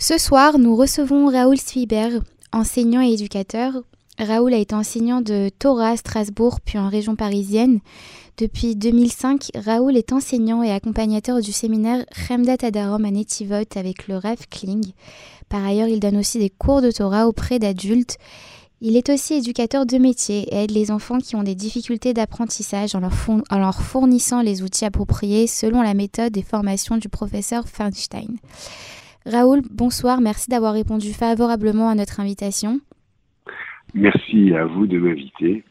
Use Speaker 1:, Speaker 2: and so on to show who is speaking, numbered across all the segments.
Speaker 1: Ce soir, nous recevons Raoul Swiber, enseignant et éducateur. Raoul a été enseignant de Torah à Strasbourg puis en région parisienne. Depuis 2005, Raoul est enseignant et accompagnateur du séminaire Chemdat Adarom à Netivot avec le Rav Kling. Par ailleurs, il donne aussi des cours de Torah auprès d'adultes. Il est aussi éducateur de métier et aide les enfants qui ont des difficultés d'apprentissage en, en, leur fournissant les outils appropriés selon la méthode et formation du professeur Feinstein. Raoul, bonsoir, merci d'avoir répondu favorablement à notre invitation.
Speaker 2: Merci à vous de m'inviter.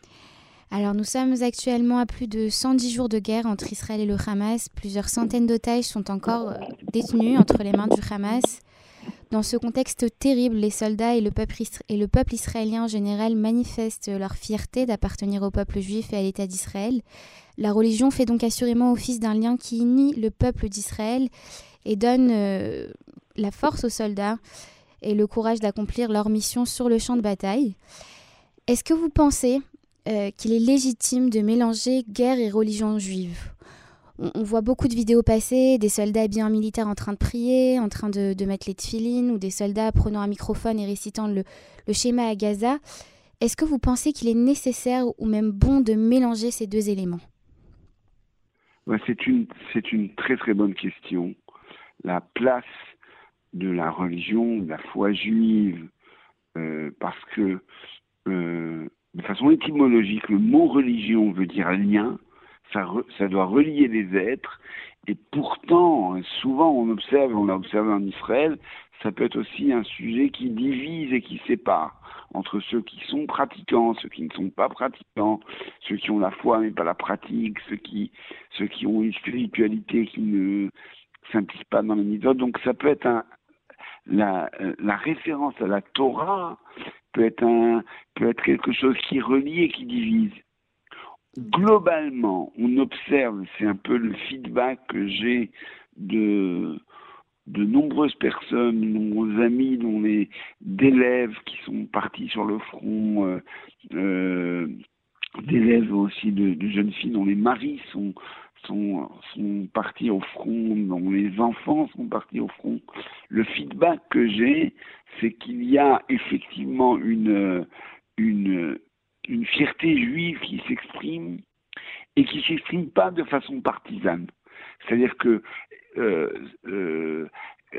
Speaker 1: Alors nous sommes actuellement à plus de 110 jours de guerre entre Israël et le Hamas. Plusieurs centaines d'otages sont encore euh, détenus entre les mains du Hamas. Dans ce contexte terrible, les soldats et le, peuple et le peuple israélien en général manifestent leur fierté d'appartenir au peuple juif et à l'État d'Israël. La religion fait donc assurément office d'un lien qui unit le peuple d'Israël et donne euh, la force aux soldats et le courage d'accomplir leur mission sur le champ de bataille. Est-ce que vous pensez euh, qu'il est légitime de mélanger guerre et religion juive? On, voit beaucoup de vidéos passer, des soldats habillés en militaire en train de prier, en train de, mettre les tefilines, ou des soldats prenant un microphone et récitant le, schéma à Gaza. Est-ce que vous pensez qu'il est nécessaire ou même bon de mélanger ces deux éléments?
Speaker 2: C'est une, une très très bonne question. La place de la religion, de la foi juive, euh, parce que euh, de façon étymologique, le mot religion veut dire lien, ça, doit relier les êtres, et pourtant, souvent on observe, on l'a observé en Israël, ça peut être aussi un sujet qui divise et qui sépare entre ceux qui sont pratiquants, ceux qui ne sont pas pratiquants, ceux qui ont la foi mais pas la pratique, ceux qui, ceux qui ont une spiritualité qui ne s'implique pas dans les mitzvot. Donc ça peut être un, la, référence à la Torah peut être, quelque chose qui relie et qui divise. Globalement, on observe, c'est un peu le feedback que j'ai de, de nombreuses personnes, de nombreux amis, dont les d'élèves qui sont partis sur le front, euh, euh, d'élèves aussi de, jeunes filles dont les maris sont sont, sont partis au front, dont les enfants sont partis au front. Le feedback que j'ai, c'est qu'il y a effectivement une, une, une fierté juive qui s'exprime et qui s'exprime pas de façon partisane. C'est-à-dire que euh, euh,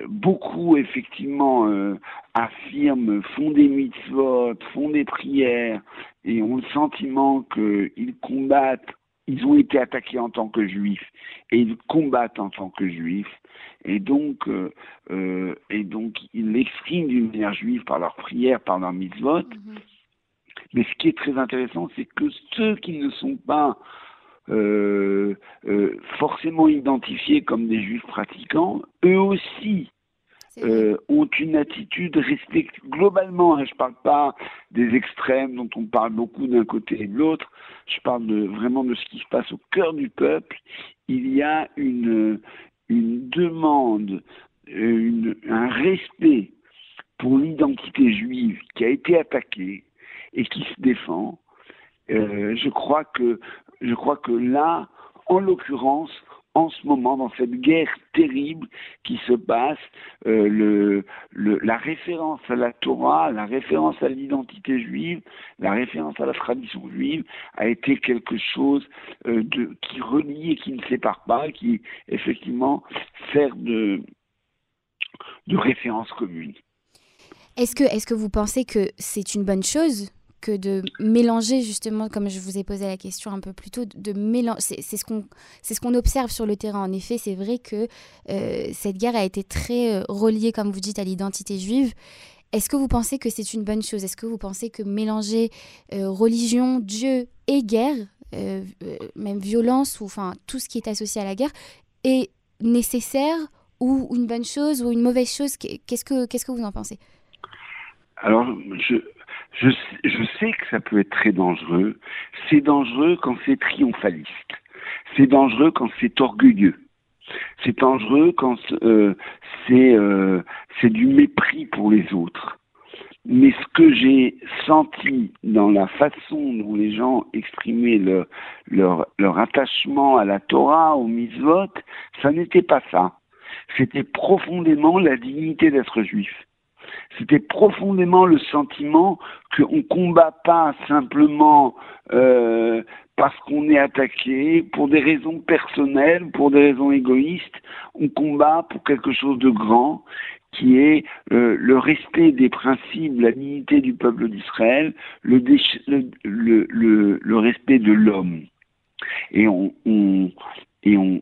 Speaker 2: beaucoup effectivement euh, affirment, font des mitzvot, font des prières et ont le sentiment qu'ils combattent ils ont été attaqués en tant que juifs et ils combattent en tant que juifs et donc euh, euh, et donc ils l'expriment d'une manière juive par leur prière, par leur mitzvot. Mm Mais ce qui est très intéressant, c'est que ceux qui ne sont pas euh, forcément identifiés comme des juifs pratiquants, eux aussi euh, ont une attitude respecte globalement. Hein, je ne parle pas des extrêmes dont on parle beaucoup d'un côté et de l'autre. Je parle de, vraiment de ce qui se passe au cœur du peuple. Il y a une, une demande, une, un respect pour l'identité juive qui a été attaquée et qui se défend. Euh, je crois que je crois que là, en l'occurrence, en ce moment dans cette guerre terrible qui se passe, euh, la référence à la Torah, la référence à l'identité juive, la référence à la tradition juive a été quelque chose euh, qui relie et qui ne sépare pas, qui effectivement sert de, référence commune.
Speaker 1: Est -ce que vous pensez que c'est une bonne chose que de mélanger justement, comme je vous ai posé la question un peu plus tôt, de mélanger. C'est ce qu'on c'est ce qu'on observe sur le terrain. En effet, c'est vrai que euh, cette guerre a été très euh, reliée, comme vous dites, à l'identité juive. Est-ce que vous pensez que c'est une bonne chose? Est-ce que vous pensez que mélanger euh, religion, Dieu et guerre, même violence ou enfin tout ce qui est associé à la guerre, est nécessaire ou une bonne chose ou une mauvaise chose? Qu'est-ce que qu'est-ce que vous en pensez?
Speaker 2: Alors, je, je, sais que ça peut être très dangereux. C'est dangereux quand c'est triomphaliste. C'est dangereux quand c'est orgueilleux. C'est dangereux quand euh, c'est euh, c'est du mépris pour les autres. Mais ce que j'ai senti dans la façon dont les gens exprimaient leur attachement à la Torah, au mitzvot, ça n'était pas ça. c'était profondément la dignité d'être juif. C'était profondément le sentiment qu'on combat pas simplement euh, parce qu'on est attaqué pour des raisons personnelles, pour des raisons égoïstes. On combat pour quelque chose de grand qui est euh, le respect des principes, la dignité du peuple d'Israël, le, le, le, le, respect de l'homme. Et on, on, et on,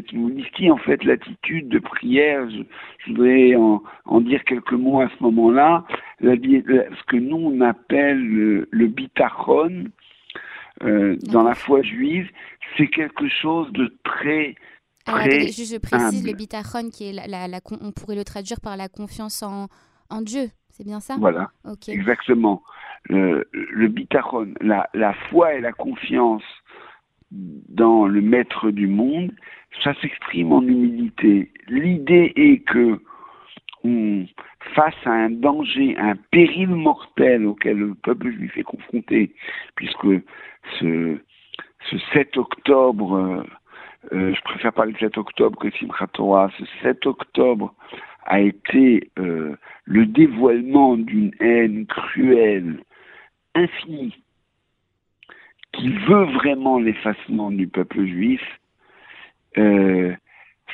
Speaker 2: cette modestie, en fait, l'attitude de prière. Je, je voudrais en, en, dire quelques mots à ce moment-là. Ce que nous, on appelle le, le bitachon euh, dans la foi juive, c'est quelque chose de très
Speaker 1: alors, attendez, je, précise le bitachon, qui est la, la, on pourrait le traduire par la confiance en, en Dieu, c'est bien ça?
Speaker 2: Voilà, exactement. Le, le bitachon, la, la foi et la confiance dans le maître du monde, ça s'exprime en humilité. L'idée est que on, face à un danger, un péril mortel auquel le peuple juif est confronté, puisque ce, ce 7 octobre, euh, euh, je préfère parler de 7 octobre que Simchat Torah, ce 7 octobre a été euh, le dévoilement d'une haine cruelle, infinie, qui veut vraiment l'effacement du peuple juif, euh,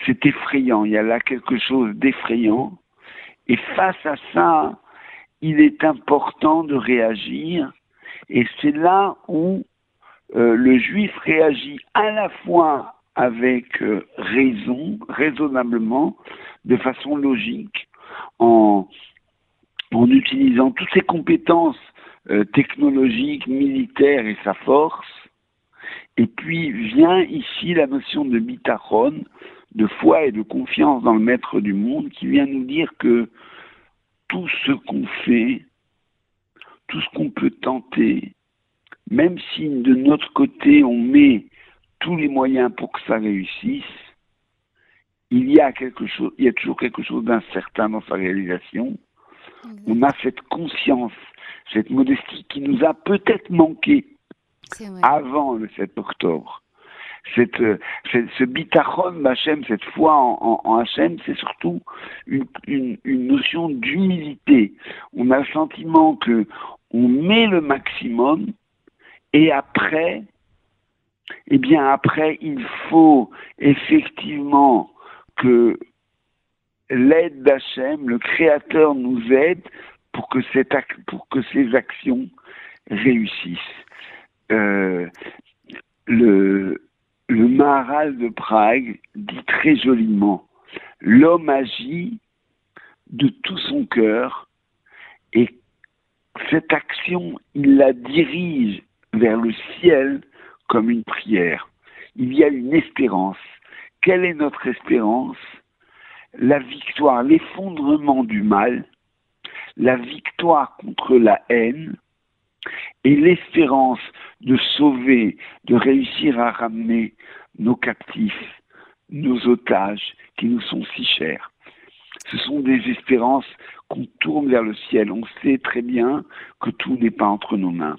Speaker 2: c'est effrayant. Il y a là quelque chose d'effrayant. Et face à ça, il est important de réagir. Et c'est là où euh, le juif réagit à la fois avec euh, raison, raisonnablement, de façon logique, en, en utilisant toutes ses compétences euh, technologique, militaire et sa force. Et puis vient ici la notion de bitachon, de foi et de confiance dans le maître du monde, qui vient nous dire que tout ce qu'on fait, tout ce qu'on peut tenter, même si de notre côté on met tous les moyens pour que ça réussisse, il y a quelque chose, il y a toujours quelque chose d'incertain dans sa réalisation. On a cette conscience cette modestie qui nous a peut-être manqué avant le 7 octobre. Cette, euh, ce bitachon Hachem, cette foi en, en, Hachem, c'est surtout une, une, une notion d'humilité. On a le sentiment que on met le maximum et après, eh bien après, il faut effectivement que l'aide d'Hachem, le Créateur nous aide pour que, ces actions réussissent. Euh, le, le Maharal de Prague dit très joliment L'homme agit de tout son cœur et cette action, il la dirige vers le ciel comme une prière. Il y a une espérance. Quelle est notre espérance? La victoire, l'effondrement du mal la victoire contre la haine et l'espérance de sauver, de réussir à ramener nos captifs, nos otages qui nous sont si chers. Ce sont des espérances qu'on tourne vers le ciel. On sait très bien que tout n'est pas entre nos mains.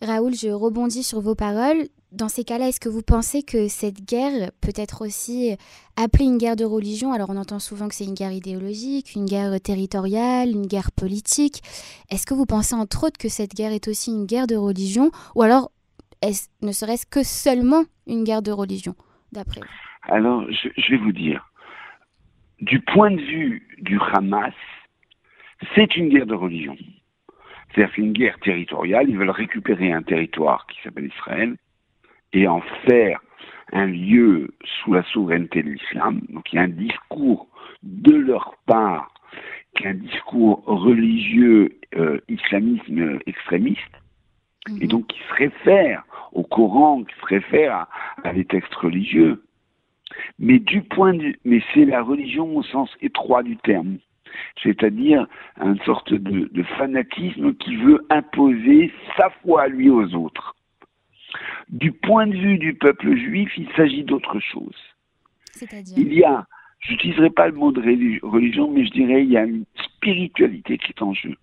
Speaker 1: Raoul, je rebondis sur vos paroles dans ces cas-là, est-ce que vous pensez que cette guerre peut être aussi appelée une guerre de religion? Alors on entend souvent que c'est une guerre idéologique, une guerre territoriale, une guerre politique. Est-ce que vous pensez entre autres que cette guerre est aussi une guerre de religion? Ou alors ne serait-ce que seulement une guerre de religion, d'après vous?
Speaker 2: Alors je, je vais vous dire, du point de vue du Hamas, c'est une guerre de religion. C'est-à-dire c'est une guerre territoriale, ils veulent récupérer un territoire qui s'appelle Israël, et en faire un lieu sous la souveraineté de l'islam. Donc il y a un discours de leur part qui est un discours religieux euh, islamisme extrémiste, mhm. et donc qui se réfère au Coran, qui se réfère à, des textes religieux. Mais du point de mais c'est la religion au sens étroit du terme, c'est-à-dire une sorte de, de fanatisme qui veut imposer sa foi à lui aux autres. Du point de vue du peuple juif, il s'agit d'autre chose. Il y a, je n'utiliserai pas le mot de religion, mais je dirais il y a une spiritualité qui est en jeu.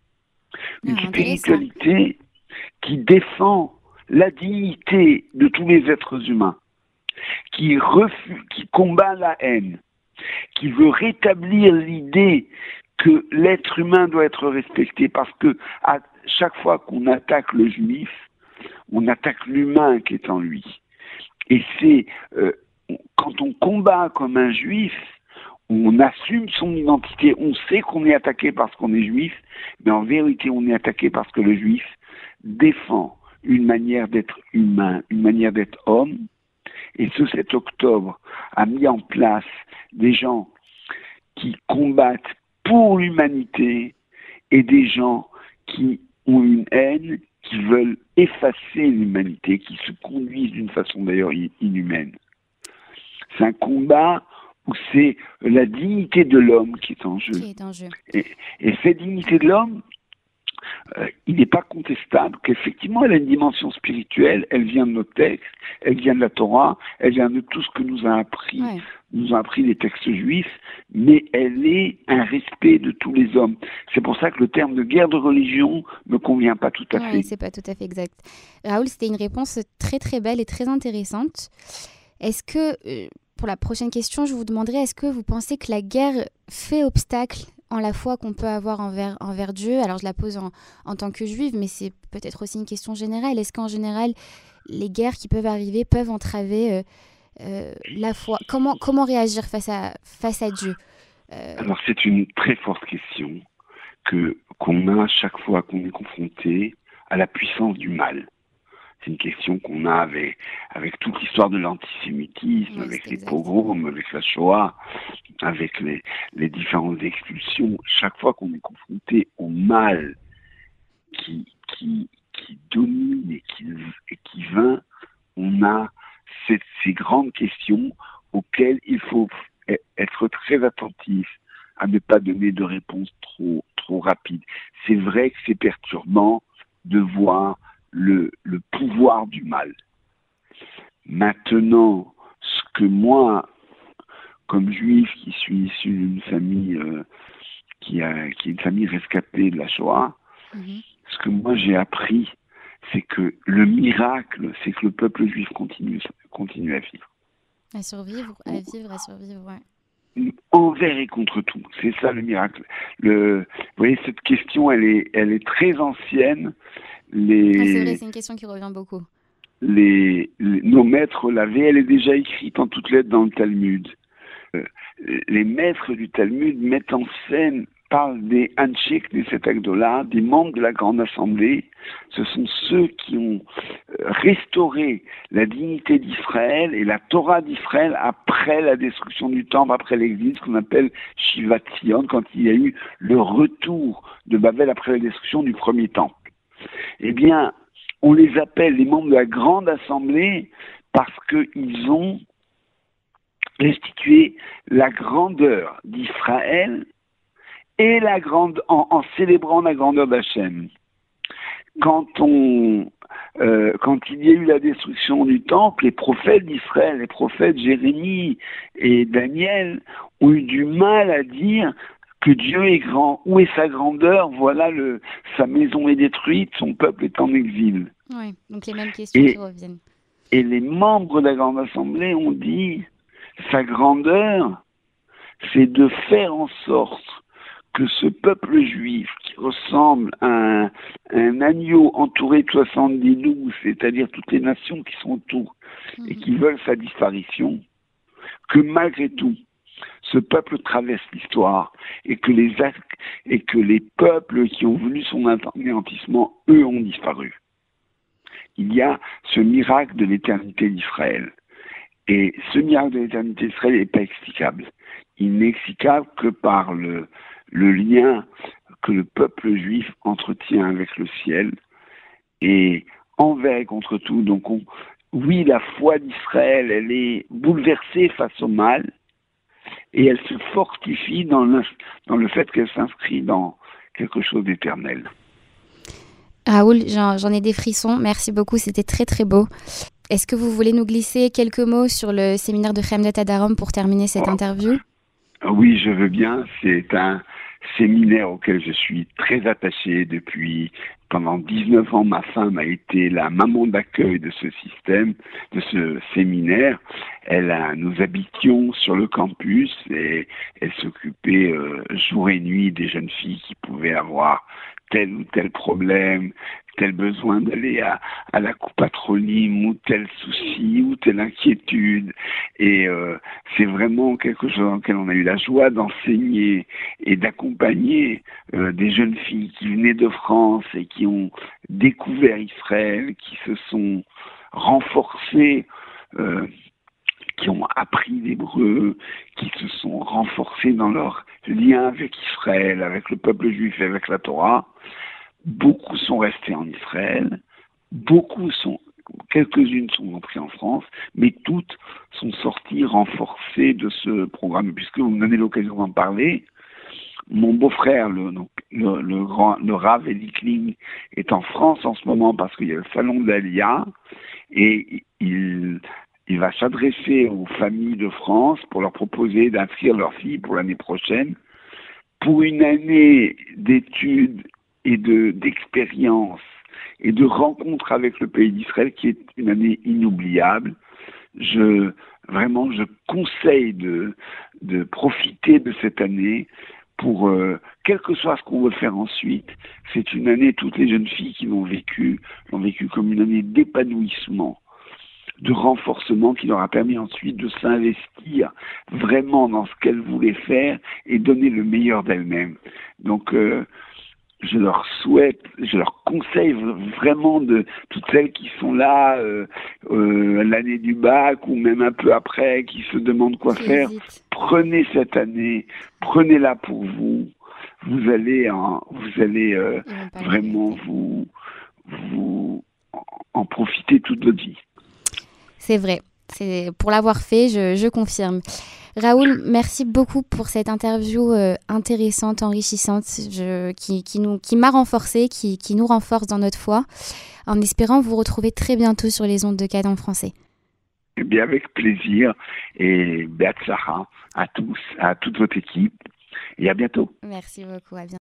Speaker 2: Une ah, spiritualité qui défend la dignité de tous les êtres humains. qui, refuse, qui combat la haine, qui veut rétablir l'idée que l'être humain doit être respecté parce que à chaque fois qu'on attaque le juif, on attaque l'humain qui est en lui. Et c'est euh, quand on combat comme un juif, on assume son identité, on sait qu'on est attaqué parce qu'on est juif, mais en vérité on est attaqué parce que le juif défend une manière d'être humain, une manière d'être homme. Et ce 7 octobre a mis en place des gens qui combattent pour l'humanité et des gens qui ont une haine, qui veulent effacer l'humanité, qui se conduisent d'une façon d'ailleurs inhumaine. C'est un combat où c'est la dignité de l'homme qui est en jeu. Et, et cette dignité de l'homme, euh, il n'est pas contestable qu'effectivement elle a une dimension spirituelle, elle vient de nos textes, elle vient de la Torah, elle vient de tout ce que nous a appris, nous ont appris les textes juifs, mais elle est un respect de tous les hommes. C'est pour ça que le terme de guerre de religion ne convient pas tout à ouais, fait.
Speaker 1: C'est pas tout à fait exact. Raoul, c'était une réponse très très belle et très intéressante. Est-ce que, euh, pour la prochaine question, je vous demanderai, est-ce que vous pensez que la guerre fait obstacle en la foi qu'on peut avoir envers, envers Dieu? Alors je la pose en, en tant que juive, mais c'est peut-être aussi une question générale. Est-ce qu'en général, les guerres qui peuvent arriver peuvent entraver euh, euh, la foi comment, comment réagir face à, face à Dieu?
Speaker 2: Euh, Alors c'est une très forte question que qu'on a chaque fois qu'on est confronté à la puissance du mal. C'est une question qu'on a avec, avec toute l'histoire de l'antisémitisme, avec les pogroms, avec la Shoah, avec les, les différentes expulsions. Chaque fois qu'on est confronté au mal qui, qui, qui domine et qui, et qui vint, on a ces grandes questions auxquelles il faut e-, être très attentif à ne pas donner de réponse trop, trop rapide. C'est vrai que c'est perturbant de voir le, le pouvoir du mal. Maintenant, ce que moi, comme juif qui suis issu d'une famille euh, qui, a, qui est une famille rescapée de la Shoah, mhm. ce que moi j'ai appris, c'est que le miracle, c'est que le peuple juif continue, continue à vivre.
Speaker 1: À survivre, à vivre, à survivre, ouais.
Speaker 2: Envers et contre tout, c'est ça le miracle. Le, vous voyez, cette question, elle est, elle est très ancienne
Speaker 1: les. Ah, c'est vrai, c'est une question qui revient beaucoup.
Speaker 2: Les, nos maîtres l'avaient, elle est déjà écrite en toutes lettres dans le Talmud. Euh, les maîtres du Talmud mettent en scène, parlent des Hanchek, des Setagdola, des membres de la Grande Assemblée. Ce sont ceux qui ont euh, restauré la dignité d'Israël et la Torah d'Israël après la destruction du temple, après l'exil, qu'on appelle Shivat quand il y a eu le retour de Babel après la destruction du premier temple eh bien, on les appelle les membres de la grande assemblée parce qu'ils ont restitué la grandeur d'Israël et la grande en, célébrant la grandeur d'Hachem. Quand on euh, quand il y a eu la destruction du temple, les prophètes d'Israël, les prophètes Jérémie et Daniel ont eu du mal à dire que Dieu est grand. Où est sa grandeur? Voilà, le, sa maison est détruite, son peuple est en exil.
Speaker 1: Oui, donc les mêmes questions qui reviennent.
Speaker 2: Et les membres de la Grande Assemblée ont dit, sa grandeur, c'est de faire en sorte que ce peuple juif qui ressemble à un, agneau entouré de 70 c'est-à-dire toutes les nations qui sont autour et qui mhm. veulent sa disparition, que malgré tout, ce peuple traverse l'histoire et que les et que les peuples qui ont voulu son anéantissement, eux, ont disparu. Il y a ce miracle de l'éternité d'Israël. Et ce miracle de l'éternité d'Israël n'est pas explicable. Il n'est explicable que par le, le lien que le peuple juif entretient avec le ciel et envers et contre tout. Donc, oui, la foi d'Israël, elle est bouleversée face au mal, et elle se fortifie dans le, dans le fait qu'elle s'inscrit dans quelque chose d'éternel.
Speaker 1: Raoul, j'en ai des frissons. Merci beaucoup, c'était très très beau. Est-ce que vous voulez nous glisser quelques mots sur le séminaire de Khemdet Adarom pour terminer cette oh. interview?
Speaker 2: Oui, je veux bien. C'est un, séminaire auquel je suis très attaché depuis pendant 19 ans, ma femme a été la maman d'accueil de ce système, de ce séminaire. Elle nous habitions sur le campus et elle s'occupait euh, jour et nuit des jeunes filles qui pouvaient avoir tel ou tel problème, tel besoin d'aller à, à, la coupe patronyme ou tel souci ou telle inquiétude. Et euh, c'est vraiment quelque chose dans lequel on a eu la joie d'enseigner et d'accompagner euh, des jeunes filles qui venaient de France et qui ont découvert Israël, qui se sont renforcées. Euh, qui ont appris l'hébreu, qui se sont renforcés dans leur lien avec Israël, avec le peuple juif et avec la Torah. Beaucoup sont restés en Israël, beaucoup sont, quelques-unes sont entrées en France, mais toutes sont sorties renforcées de ce programme. Puisque vous me donnez l'occasion d'en parler, mon beau-frère, le, le, le, grand, le Rav Elikling, est en France en ce moment parce qu'il y a le salon d'Alia et il, il va s'adresser aux familles de France pour leur proposer d'inscrire leurs filles pour l'année prochaine pour une année d'études et de d'expérience et de rencontre avec le pays d'Israël qui est une année inoubliable. Je vraiment je conseille de de profiter de cette année pour euh, quel que soit ce qu'on veut faire ensuite. C'est une année toutes les jeunes filles qui l'ont vécu l'ont vécu comme une année d'épanouissement de renforcement qui leur a permis ensuite de s'investir vraiment dans ce qu'elles voulaient faire et donner le meilleur d'elles-mêmes. Donc euh, je leur souhaite, je leur conseille vraiment de toutes celles qui sont là euh, euh, l'année du bac ou même un peu après, qui se demandent quoi faire. Prenez cette année, prenez-la pour vous. Vous allez, vous allez euh, vraiment vous, vous en profiter toute votre vie.
Speaker 1: C'est vrai. C'est pour l'avoir fait, je, je confirme. Raoul, merci beaucoup pour cette interview euh, intéressante, enrichissante, je, qui, qui, nous, qui m'a renforcé, qui, qui, nous renforce dans notre foi, en espérant vous retrouver très bientôt sur les ondes de Cadre français.
Speaker 2: Eh bien, avec plaisir et Beat à tous, à toute votre équipe et à bientôt.
Speaker 1: Merci beaucoup, à bientôt.